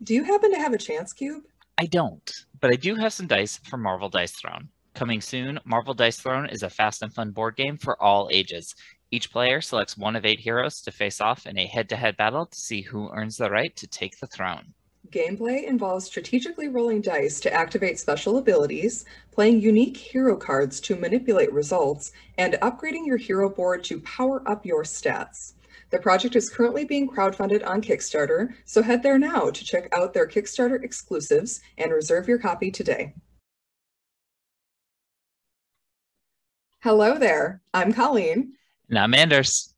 Do you happen to have a chance cube? I don't, but I do have some dice from Marvel Dice Throne. Coming soon, Marvel Dice Throne is a fast and fun board game for all ages. Each player selects one of eight heroes to face off in a head to head battle to see who earns the right to take the throne. Gameplay involves strategically rolling dice to activate special abilities, playing unique hero cards to manipulate results, and upgrading your hero board to power up your stats. The project is currently being crowdfunded on Kickstarter, so head there now to check out their Kickstarter exclusives and reserve your copy today. Hello there, I'm Colleen. And I'm Anders.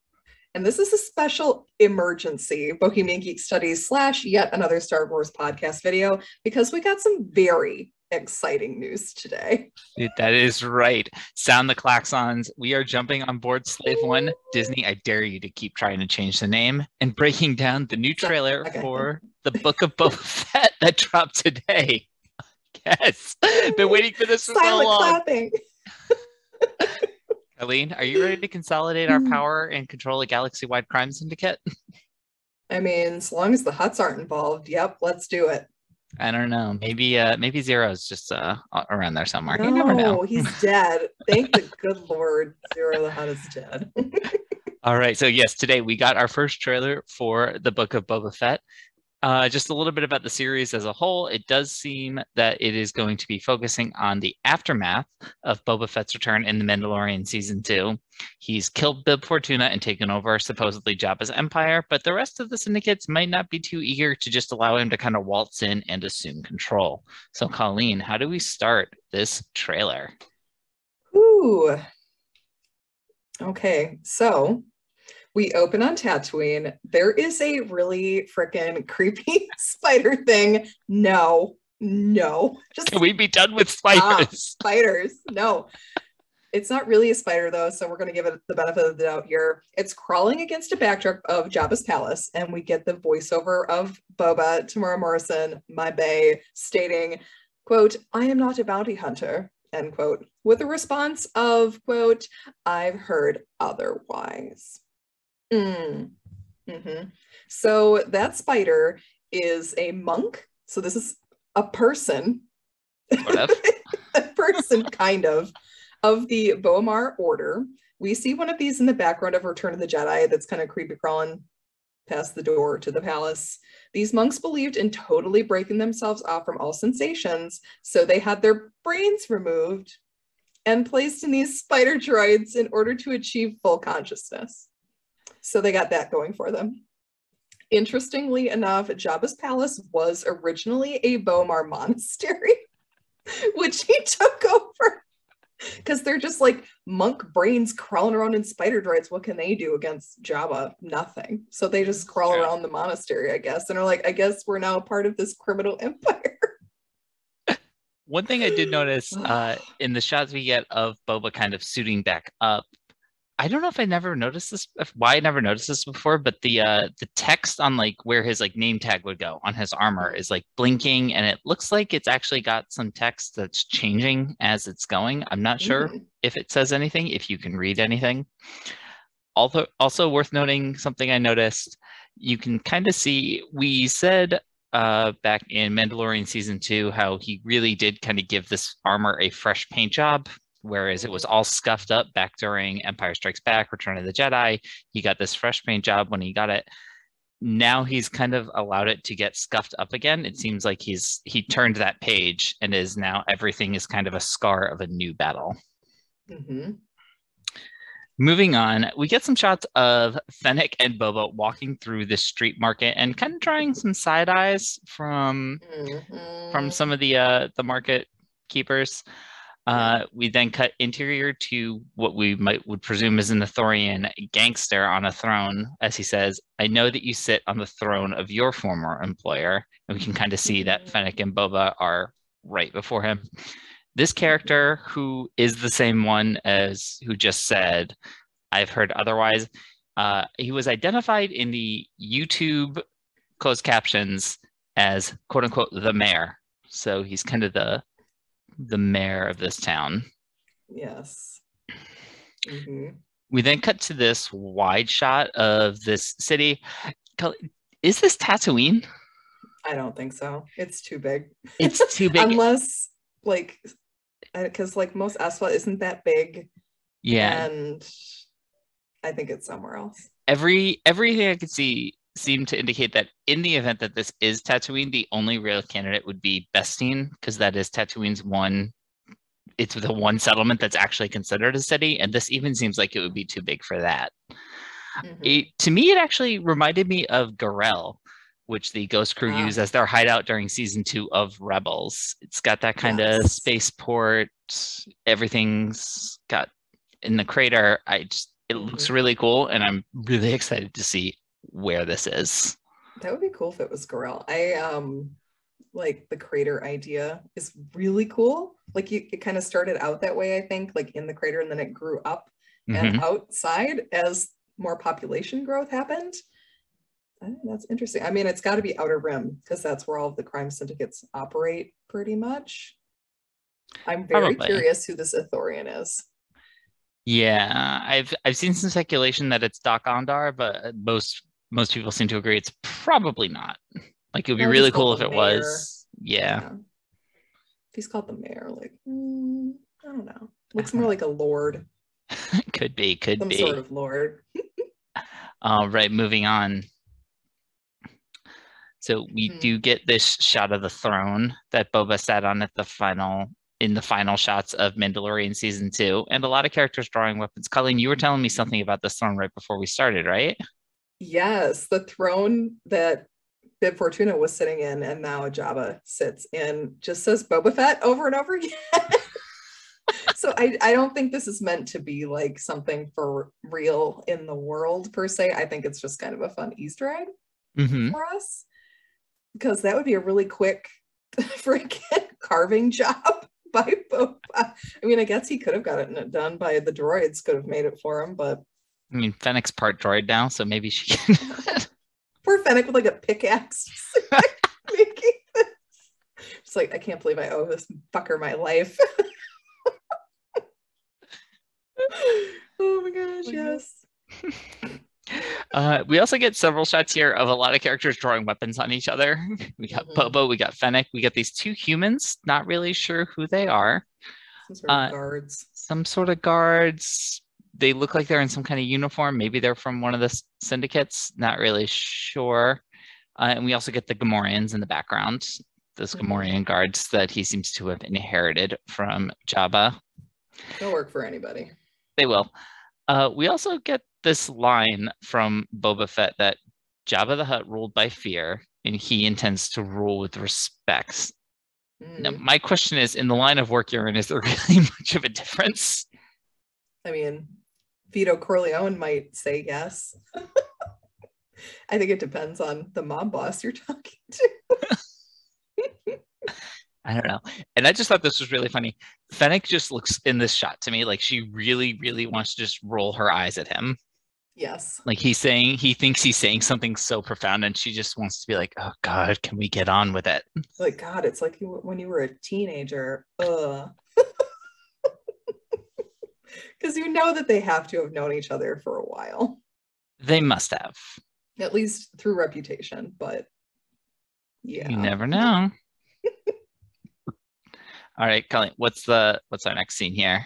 And this is a special emergency Bohemian Geek Studies slash yet another Star Wars podcast video because we got some very exciting news today. That is right. Sound the klaxons. We are jumping on board Slave One. Disney, I dare you to keep trying to change the name and breaking down the new trailer okay. for the Book of Boba Fett that dropped today. Yes, been waiting for this for Silent so long. clapping. Eileen, are you ready to consolidate our hmm. power and control a galaxy-wide crime syndicate? I mean, as long as the Hutts aren't involved, yep, let's do it. I don't know. Maybe uh maybe Ziro's just uh around there somewhere. No, you never know. he's dead. Thank the good Lord, Zero the Hutt is dead. All right. So yes, today we got our first trailer for the Book of Boba Fett. Uh, just a little bit about the series as a whole. It does seem that it is going to be focusing on the aftermath of Boba Fett's return in The Mandalorian season two. He's killed Bib Fortuna and taken over supposedly Jabba's empire, but the rest of the syndicates might not be too eager to just allow him to kind of waltz in and assume control. So, Colleen, how do we start this trailer? Ooh. Okay, so we open on Tatooine. There is a really freaking creepy spider thing. No, no. Just Can we be done with spiders? spiders. No. It's not really a spider though, so we're going to give it the benefit of the doubt here. It's crawling against a backdrop of Jabba's palace, and we get the voiceover of Boba, Temuera Morrison, my bay, stating, quote, I am not a bounty hunter, end quote, with a response of, quote, I've heard otherwise. Mm. Mm-hmm. So that spider is a monk. So this is a person, a person kind of, of the B'omarr Order. We see one of these in the background of Return of the Jedi that's kind of creepy crawling past the door to the palace. These monks believed in totally breaking themselves off from all sensations, so they had their brains removed and placed in these spider droids in order to achieve full consciousness. So they got that going for them. Interestingly enough, Jabba's palace was originally a B'omarr monastery, which he took over because they're just like monk brains crawling around in spider droids. What can they do against Jabba? Nothing. So they just crawl yeah. around the monastery, I guess, and are like, I guess we're now part of this criminal empire. One thing I did notice uh, in the shots we get of Boba kind of suiting back up, I don't know if I never noticed this, why I never noticed this before, but the uh, the text on like where his like name tag would go on his armor is like blinking, and it looks like it's actually got some text that's changing as it's going. I'm not sure mm-hmm. if it says anything, if you can read anything. Also, also worth noting something I noticed. You can kind of see we said uh, back in Mandalorian season two how he really did kind of give this armor a fresh paint job whereas it was all scuffed up back during Empire Strikes Back, Return of the Jedi. He got this fresh paint job when he got it. Now he's kind of allowed it to get scuffed up again. It seems like he's he turned that page and is now everything is kind of a scar of a new battle. Mm-hmm. Moving on, we get some shots of Fennec and Boba walking through the street market and kind of drawing some side eyes from mm-hmm. from some of the uh, the market keepers. Uh, we then cut interior to what we might would presume is an Ithorian gangster on a throne, as he says, "I know that you sit on the throne of your former employer," and we can kind of see that mm-hmm. Fennec and Boba are right before him. This character, who is the same one as who just said, "I've heard otherwise," uh, he was identified in the YouTube closed captions as "quote unquote" the mayor. So he's kind of the the mayor of this town. Yes. Mm-hmm. We then cut to this wide shot of this city. Is this Tatooine? I don't think so. It's too big. It's too big. Unless like because like most Espa isn't that big. yeah. And I think it's somewhere else. Every everything I could see seemed to indicate that in the event that this is Tatooine, the only real candidate would be Bestine, because that is Tatooine's one. It's the one settlement that's actually considered a city, and this even seems like it would be too big for that. Mhm. It, to me, it actually reminded me of Garel, which the Ghost Crew Ah. use as their hideout during season two of Rebels. It's got that kind of Yes. spaceport. Everything's got in the crater. I just it looks Mhm. really cool, and I'm really excited to see where this is. That would be cool if it was Garel. I um like the crater idea is really cool. Like you, it kind of started out that way, I think, like in the crater, and then it grew up Mhm. and outside as more population growth happened. That's interesting. I mean, it's got to be Outer Rim because that's where all of the crime syndicates operate, pretty much. I'm very Probably. curious who this Ithorian is. Yeah, I've I've seen some speculation that it's Doc Ondar, but most most people seem to agree it's probably not. Like it would be Or really cool if it was. Yeah. If he's called the mayor, like mm, I don't know. Looks more like a lord, could be, could be some be. sort of lord. All right, moving on. So we Hmm. do get this shot of the throne that Boba sat on at the final in the final shots of Mandalorian season two, and a lot of characters drawing weapons. Colleen, you were telling me something about this throne right before we started, right? Yes, the throne that Bib Fortuna was sitting in, and now Jabba sits in, just says Boba Fett over and over again. so I, I don't think this is meant to be like something for real in the world per se. I think it's just kind of a fun Easter egg Mm-hmm. for us because that would be a really quick freaking carving job by Boba. I mean, I guess he could have gotten it done by the droids, could have made it for him, but I mean, Fennec's part droid now, so maybe she can. poor Fennec with like a pickaxe. making this. It's like I can't believe I owe this fucker my life. oh my gosh, yes. Uh, we also get several shots here of a lot of characters drawing weapons on each other. We got Mhm. Bobo, we got Fennec, we got these two humans, not really sure who they are. Some sort of Uh, guards. Some sort of guards. They look like they're in some kind of uniform. Maybe they're from one of the syndicates. Not really sure. Uh, and we also get the Gamorreans in the background. Those Mhm. Gamorrean guards that he seems to have inherited from Jabba. They'll work for anybody. They will. Uh, we also get this line from Boba Fett that Jabba the Hutt ruled by fear, and he intends to rule with respect. Now, Mm, my question is, in the line of work you're in, is there really much of a difference? I mean, Vito Corleone might say yes. I think it depends on the mob boss you're talking to. I don't know. And I just thought this was really funny. Fennec just looks in this shot to me like she really, really wants to just roll her eyes at him. Yes. Like he's saying, he thinks he's saying something so profound, and she just wants to be like, oh God, can we get on with it? Like God, it's like you, when you were a teenager. Ugh. Because you know that they have to have known each other for a while, They must have. at least through reputation. But yeah, You never know. All right, Colleen, what's the what's our next scene here?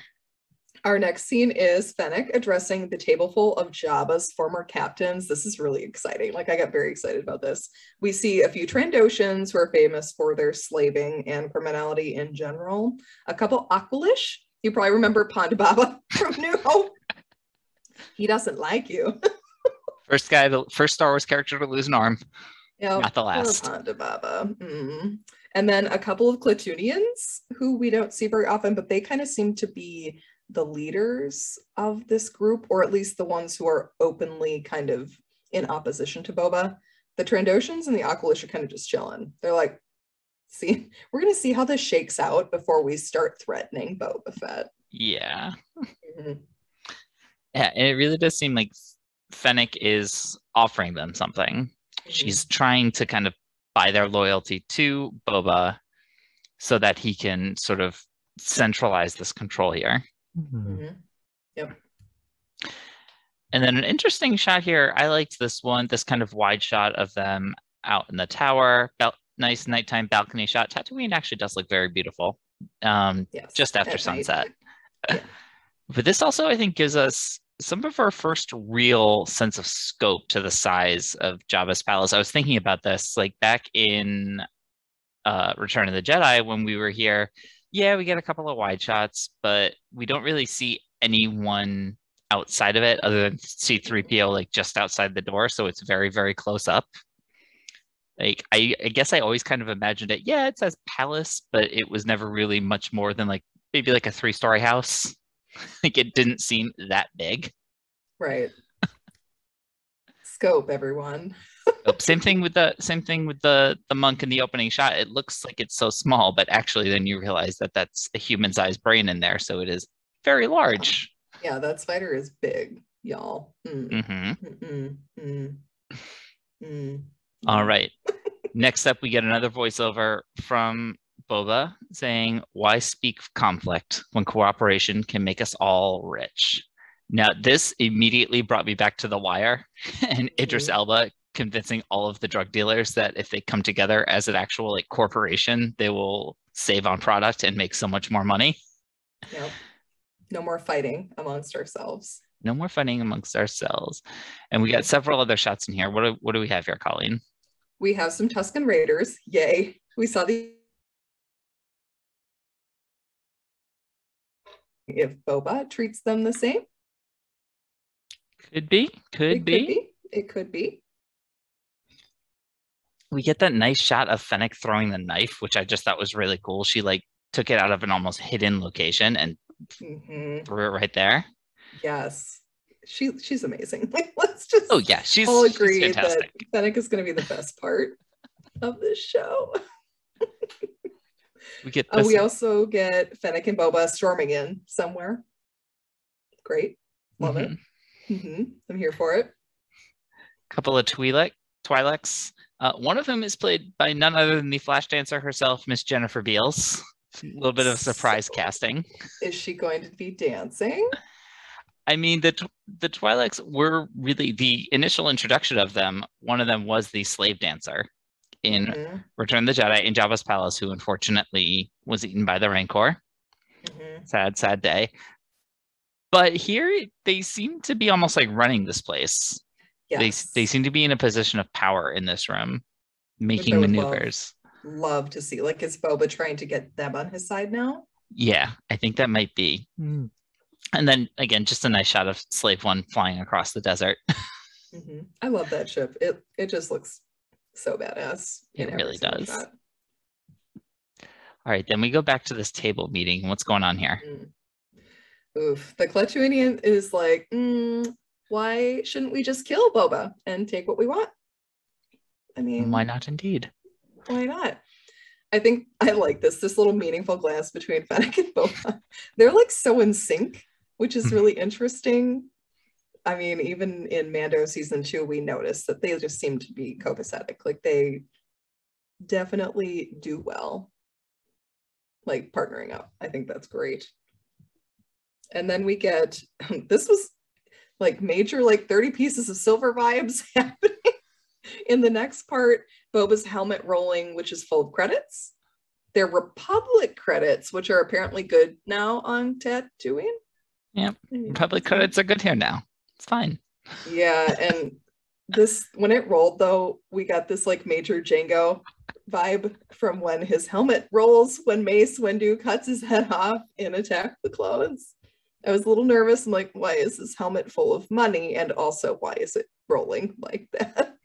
Our next scene is Fennec addressing the tableful of Jabba's former captains. This is really exciting. Like, I got very excited about this. We see a few Trandoshans who are famous for their slaving and criminality in general. A couple Aqualish. You probably remember Ponda Baba from New Hope. He doesn't like you. First guy, the first Star Wars character to lose an arm. Yeah, Not the last. Ponda Baba. Mm. And then a couple of Klatooinians who we don't see very often, but they kind of seem to be the leaders of this group, or at least the ones who are openly kind of in opposition to Boba. The Trandoshans and the Aqualish are kind of just chilling. They're like, see, we're gonna see how this shakes out before we start threatening Boba Fett. Yeah. Mhm. Yeah, and it really does seem like Fennec is offering them something. She's trying to kind of buy their loyalty to Boba so that he can sort of centralize this control here. Mhm. And then an interesting shot here. I liked this one, this kind of wide shot of them out in the tower. Bel- nice nighttime balcony shot. Tatooine actually does look very beautiful. Um, Yes. just after sunset. Yeah. But this also, I think, gives us some of our first real sense of scope to the size of Jabba's palace. I was thinking about this, like back in uh, Return of the Jedi when we were here. Yeah, we get a couple of wide shots, but we don't really see anyone outside of it other than C3PO, like just outside the door. So it's very, very close up. Like I, I guess I always kind of imagined it. Yeah, it says palace, but it was never really much more than like maybe like a three-story house. like it didn't seem that big. Right. Scope, everyone. Oh, same thing with the same thing with the the monk in the opening shot. It looks like it's so small, but actually then you realize that that's a human-sized brain in there, so it is very large. Yeah, that spider is big, y'all. Mm, hmm mm, mm, mm, mm. All right. Next up, we get another voiceover from Boba saying, Why speak conflict when cooperation can make us all rich? Now, this immediately brought me back to The Wire and Idris Mhm. Elba convincing all of the drug dealers that if they come together as an actual like corporation, they will save on product and make so much more money. Yep. No more fighting amongst ourselves. No more fighting amongst ourselves. And we got several other shots in here. What do, what do we have here, Colleen? We have some Tuscan Raiders. Yay. We saw the if Boba treats them the same. Could be, could, it be. could be. It could be. we get that nice shot of Fennec throwing the knife, which I just thought was really cool. She like took it out of an almost hidden location and Mhm. threw it right there. Yes. She she's amazing. Let's just Oh yeah, she's, all she's agree that fantastic. Fennec is going to be the best part of this show. We get Uh, we also get Fennec and Boba storming in somewhere. Great. Love mhm, it. hmm I'm here for it. couple of Twi'lek, Twi'leks. Uh, one of them is played by none other than the Flash dancer herself, Miss Jennifer Beals. A little bit of surprise So- casting. Is she going to be dancing? I mean, the Tw- the Twi'leks were really the initial introduction of them. One of them was the slave dancer in Mhm, Return of the Jedi in Jabba's palace, who unfortunately was eaten by the Rancor. mhm. sad sad day but here they seem to be almost like running this place they Yes. they seem to be in a position of power in this room making I would love. maneuvers love to see. Like, is Boba trying to get them on his side now? yeah i think that might be and then again just a nice shot of slave one flying across the desert Mhm. I love that ship. It it just looks so badass. It really does. shot. all right then we go back to this table meeting what's going on here Mm. Oof. The Klatooinian is like, "Mm, why shouldn't we just kill Boba and take what we want? I mean, why not indeed why not? I think I like this, this little meaningful glance between Fennec and Boba. They're like so in sync, which is Mhm. really interesting. I mean, even in Mando season two, we noticed that they just seem to be copacetic. Like they definitely do well, like partnering up. I think that's great. And then we get this was like major, like 30 pieces of silver vibes happening in the next part. Boba's helmet rolling, which is full of credits. They're Republic credits, which are apparently good now on Tatooine. Yep. Maybe public credits are good here now it's fine Yeah, and this when it rolled though, we got this like major Jango vibe from when his helmet rolls when Mace Windu cuts his head off in Attack the Clones. I was a little nervous. I'm like, why is this helmet full of money? And also, why is it rolling like that?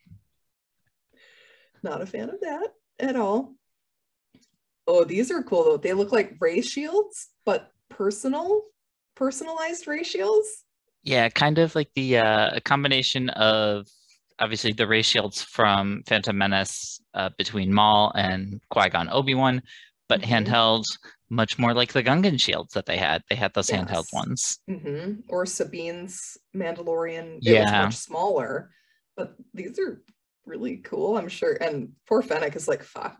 Not a fan of that at all. Oh, these are cool though. They look like ray shields, but personal, personalized ray shields. Yeah, kind of like the uh, a combination of obviously the ray shields from Phantom Menace uh, between Maul and Qui Gon Obi Wan, but Mhm. handheld, much more like the Gungan shields that they had. They had those handheld Yes. ones. hmm Or Sabine's Mandalorian. It Yeah. much smaller, but these are really cool, I'm sure. And poor Fennec is like, fuck.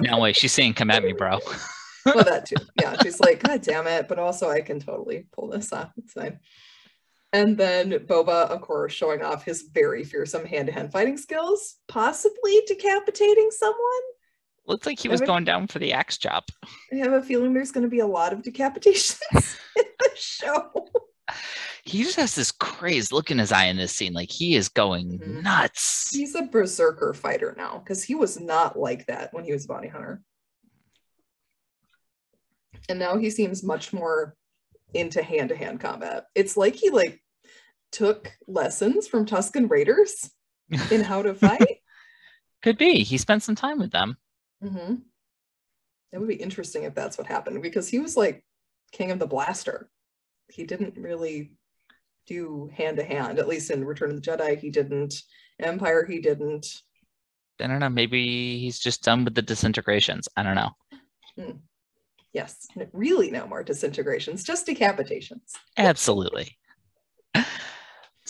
No way, she's saying, "Come at me, bro." well, that too. Yeah, she's like, God damn it. But also, I can totally pull this off. It's fine. And then Boba, of course, showing off his very fearsome hand-to-hand fighting skills, possibly decapitating someone. Looks like he was Evan- going down for the axe chop. I have a feeling there's going to be a lot of decapitations in the show. He just has this crazed look in his eye in this scene. Like he is going Mhm. nuts. He's a berserker fighter now because he was not like that when he was a bounty hunter. And now he seems much more into hand-to-hand combat. It's like he like took lessons from Tuscan Raiders in how to fight. Could be. He spent some time with them. hmm It would be interesting if that's what happened because he was like king of the blaster. He didn't really do hand to hand, at least in Return of the Jedi. He didn't. Empire, he didn't. I don't know. Maybe he's just done with the disintegrations. I don't know. Yes, really no more disintegrations, just decapitations. Absolutely.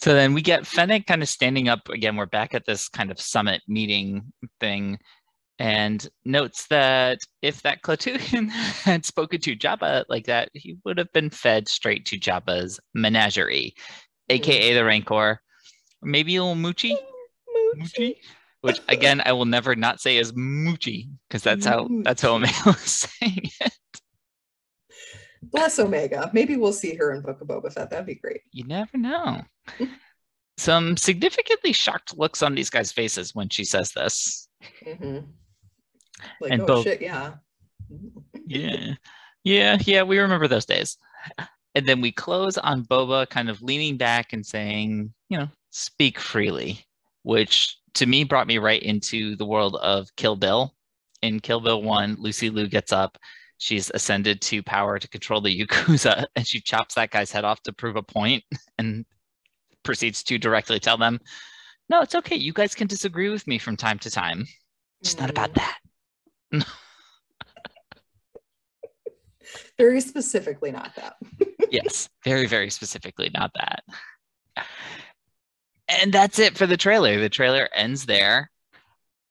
So then we get Fennec kind of standing up again. We're back at this kind of summit meeting thing, and notes that if that Clatoon had spoken to Jabba like that, he would have been fed straight to Jabba's menagerie, aka the Rancor, maybe a little Muchi. Muchi, which again I will never not say is Muchi because that's how that's how Omega was saying it. Bless Omega. Maybe we'll see her in Book of Boba Fett. That'd be great. You never know. Some significantly shocked looks on these guys' faces when she says this. hmm Like, And oh both- shit, yeah. Yeah, yeah, yeah. We remember those days. And then we close on Boba kind of leaning back and saying, you know, speak freely, which to me brought me right into the world of Kill Bill. In Kill Bill 1, Lucy Liu gets up. She's ascended to power to control the Yakuza, and she chops that guy's head off to prove a point and proceeds to directly tell them, no, it's okay. You guys can disagree with me from time to time. It's not about Mm. that. Very specifically not that. yes, very, very specifically, not that. And that's it for the trailer. The trailer ends there.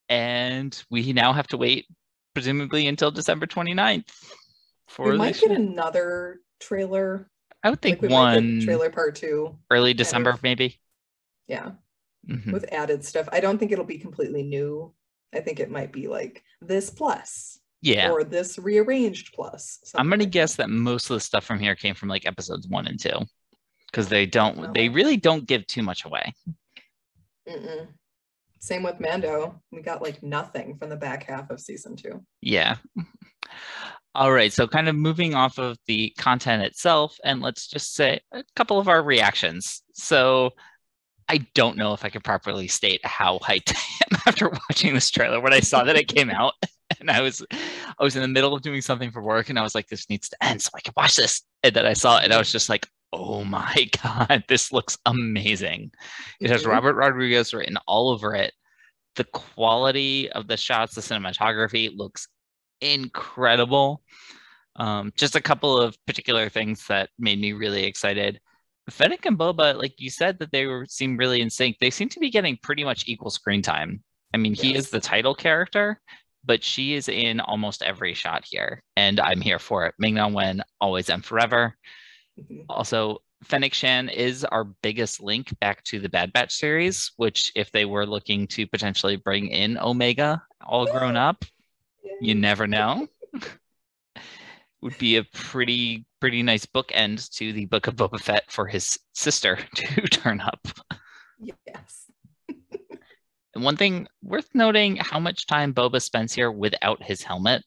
And we now have to wait, presumably, until December 29th for we might show. get another trailer. I would think like one trailer part two. early December, of- maybe. Yeah. Mhm. with added stuff. I don't think it'll be completely new. I think it might be like this plus Yeah. or this rearranged plus. I'm gonna guess that most of the stuff from here came from like episodes one and two. Because they don't oh. they Oh. really don't give too much away. Mm-mm. Same with Mando. We got like nothing from the back half of season two. Yeah. All right. So, kind of moving off of the content itself, and let's just say a couple of our reactions. So, I don't know if I could properly state how hyped I am after watching this trailer. When I saw that it came out, and I was, I was in the middle of doing something for work, and I was like, "This needs to end so I can watch this." And then I saw it, and I was just like, "Oh my god, this looks amazing!" It has Mhm. Robert Rodriguez written all over it. The quality of the shots, the cinematography looks incredible. Um, just a couple of particular things that made me really excited. Fennec and Boba, like you said, that they were seem really in sync. They seem to be getting pretty much equal screen time. I mean, he is the title character, but she is in almost every shot here, and I'm here for it. Ming Na Wen, always and forever. Mhm. Also, Fennec Shan is our biggest link back to the Bad Batch series, which if they were looking to potentially bring in Omega all grown up, you never know. Would be a pretty pretty nice bookend to the Book of Boba Fett for his sister to turn up. Yes. And one thing worth noting how much time Boba spends here without his helmet,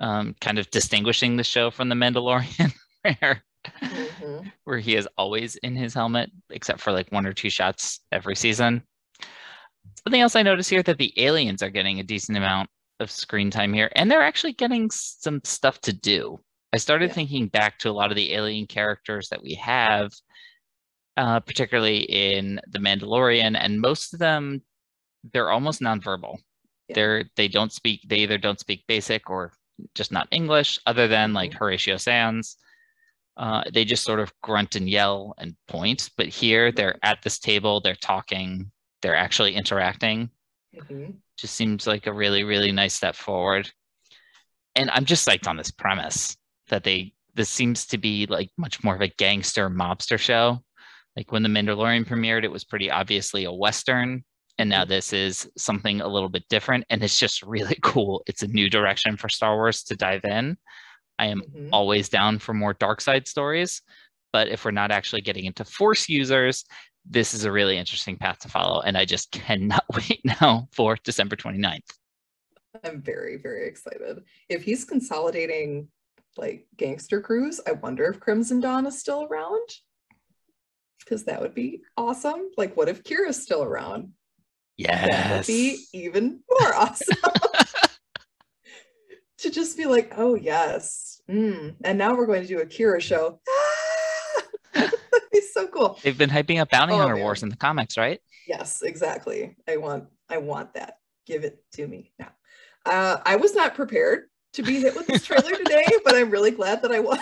um, kind of distinguishing the show from The Mandalorian, where Mhm. where he is always in his helmet, except for like one or two shots every season. Something else I noticed here that the aliens are getting a decent amount of screen time here, and they're actually getting some stuff to do. I started Yeah. thinking back to a lot of the alien characters that we have, uh, particularly in The Mandalorian, and most of them they're almost nonverbal. Yeah. They're they don't speak. They either don't speak basic or just not English, other than like Mhm. Horatio Sanz. Uh, they just sort of grunt and yell and point. But here they're at this table, they're talking, they're actually interacting. Mhm. Just seems like a really, really nice step forward. And I'm just psyched on this premise that they this seems to be like much more of a gangster mobster show Like when The Mandalorian premiered, it was pretty obviously a Western. And now Mm-hmm. this is something a little bit different. And it's just really cool. It's a new direction for Star Wars to dive in. I am Mhm. always down for more dark side stories. But if we're not actually getting into Force users, this is a really interesting path to follow. And I just cannot wait now for December 29th. I'm very, very excited. If he's consolidating like gangster crews, I wonder if Crimson Dawn is still around. Because that would be awesome. Like, what if Qi'ra's still around? That would Yes. be even more awesome. To just be like, oh yes. Mm. And now we're going to do a Qi'ra show. That'd be so cool. They've been hyping up Bounty Oh, Hunter man. Wars in the comics, right? Yes, exactly. I want I want that. Give it to me now. Uh, I was not prepared to be hit with this trailer today, but I'm really glad that I was.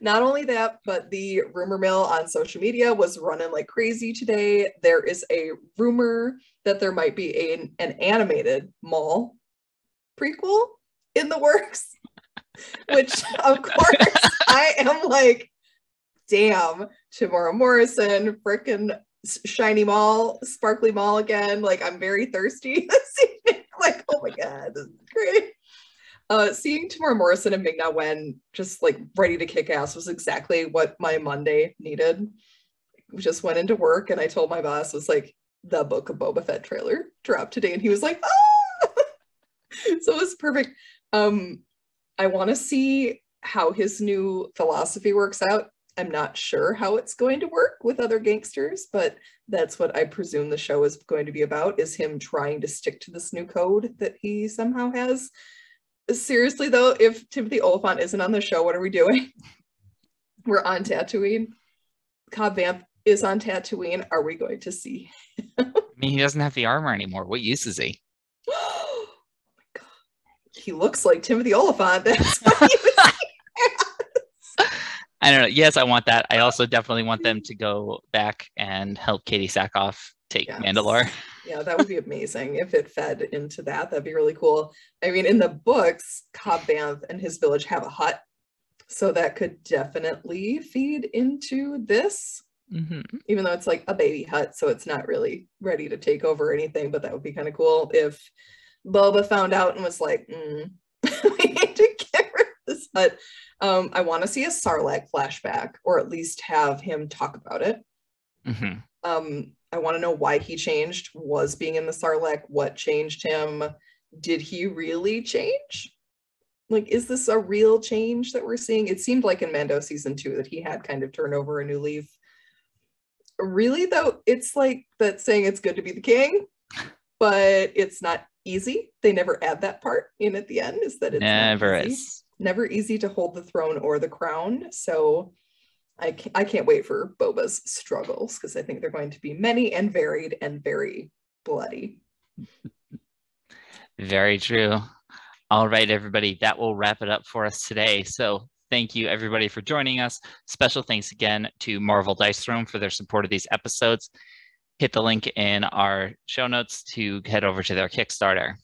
not only that, but the rumor mill on social media was running like crazy today. There is a rumor that there might be a, an animated Maul prequel in the works, which of course I am like, damn, Temuera Morrison, frickin' shiny Maul, sparkly Maul again. Like I'm very thirsty this evening. Like, oh my god, this is great. Uh, seeing Temuera Morrison and Ming Na Wen just like ready to kick ass was exactly what my Monday needed. We just went into work and I told my boss was like the Book of Boba Fett trailer dropped today, and he was like, ah! so it was perfect. Um, I want to see how his new philosophy works out. I'm not sure how it's going to work with other gangsters, but that's what I presume the show is going to be about is him trying to stick to this new code that he somehow has. Seriously though, if Timothy Olyphant isn't on the show, what are we doing? We're on Tatooine. Cobb Vanth is on Tatooine. Are we going to see? I mean, he doesn't have the armor anymore. What use is he? He looks like Timothy Olyphant. That's what he was I don't know. Yes, I want that. I also definitely want them to go back and help Katee Sackhoff take Yes. Mandalore. Yeah, that would be amazing if it fed into that. That'd be really cool. I mean, in the books, Cobb Vanth and his village have a Hutt. So that could definitely feed into this, hmm even though it's like a baby Hutt. So it's not really ready to take over anything, but that would be kind of cool if Boba found out and was like, mm, we need to get rid of this Hutt. Um, I want to see a Sarlacc flashback or at least have him talk about it. hmm Um, I want to know why he changed. Was being in the Sarlacc what changed him? Did he really change? Like, is this a real change that we're seeing? It seemed like in Mando season two that he had kind of turned over a new leaf. Really, though, it's like that saying it's good to be the king, but it's not easy. They never add that part in at the end. Is that it's Never easy is. never easy to hold the throne or the crown. So I can't, I can't wait for Boba's struggles because I think they're going to be many and varied and very bloody. Very true. All right, everybody, that will wrap it up for us today. So thank you, everybody, for joining us. Special thanks again to Marvel Dice Throne for their support of these episodes. Hit the link in our show notes to head over to their Kickstarter.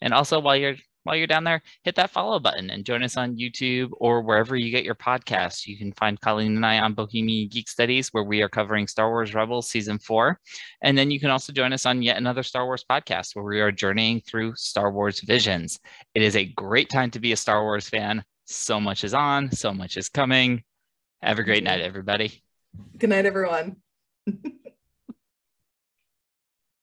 And also, while you're while you're down there, hit that follow button and join us on YouTube or wherever you get your podcasts. You can find Colleen and I on Bohemian Geek Studies, where we are covering Star Wars Rebels Season 4. And then you can also join us on yet another Star Wars podcast, where we are journeying through Star Wars visions. It is a great time to be a Star Wars fan. So much is on, so much is coming. Have a great night, everybody. Good night, everyone.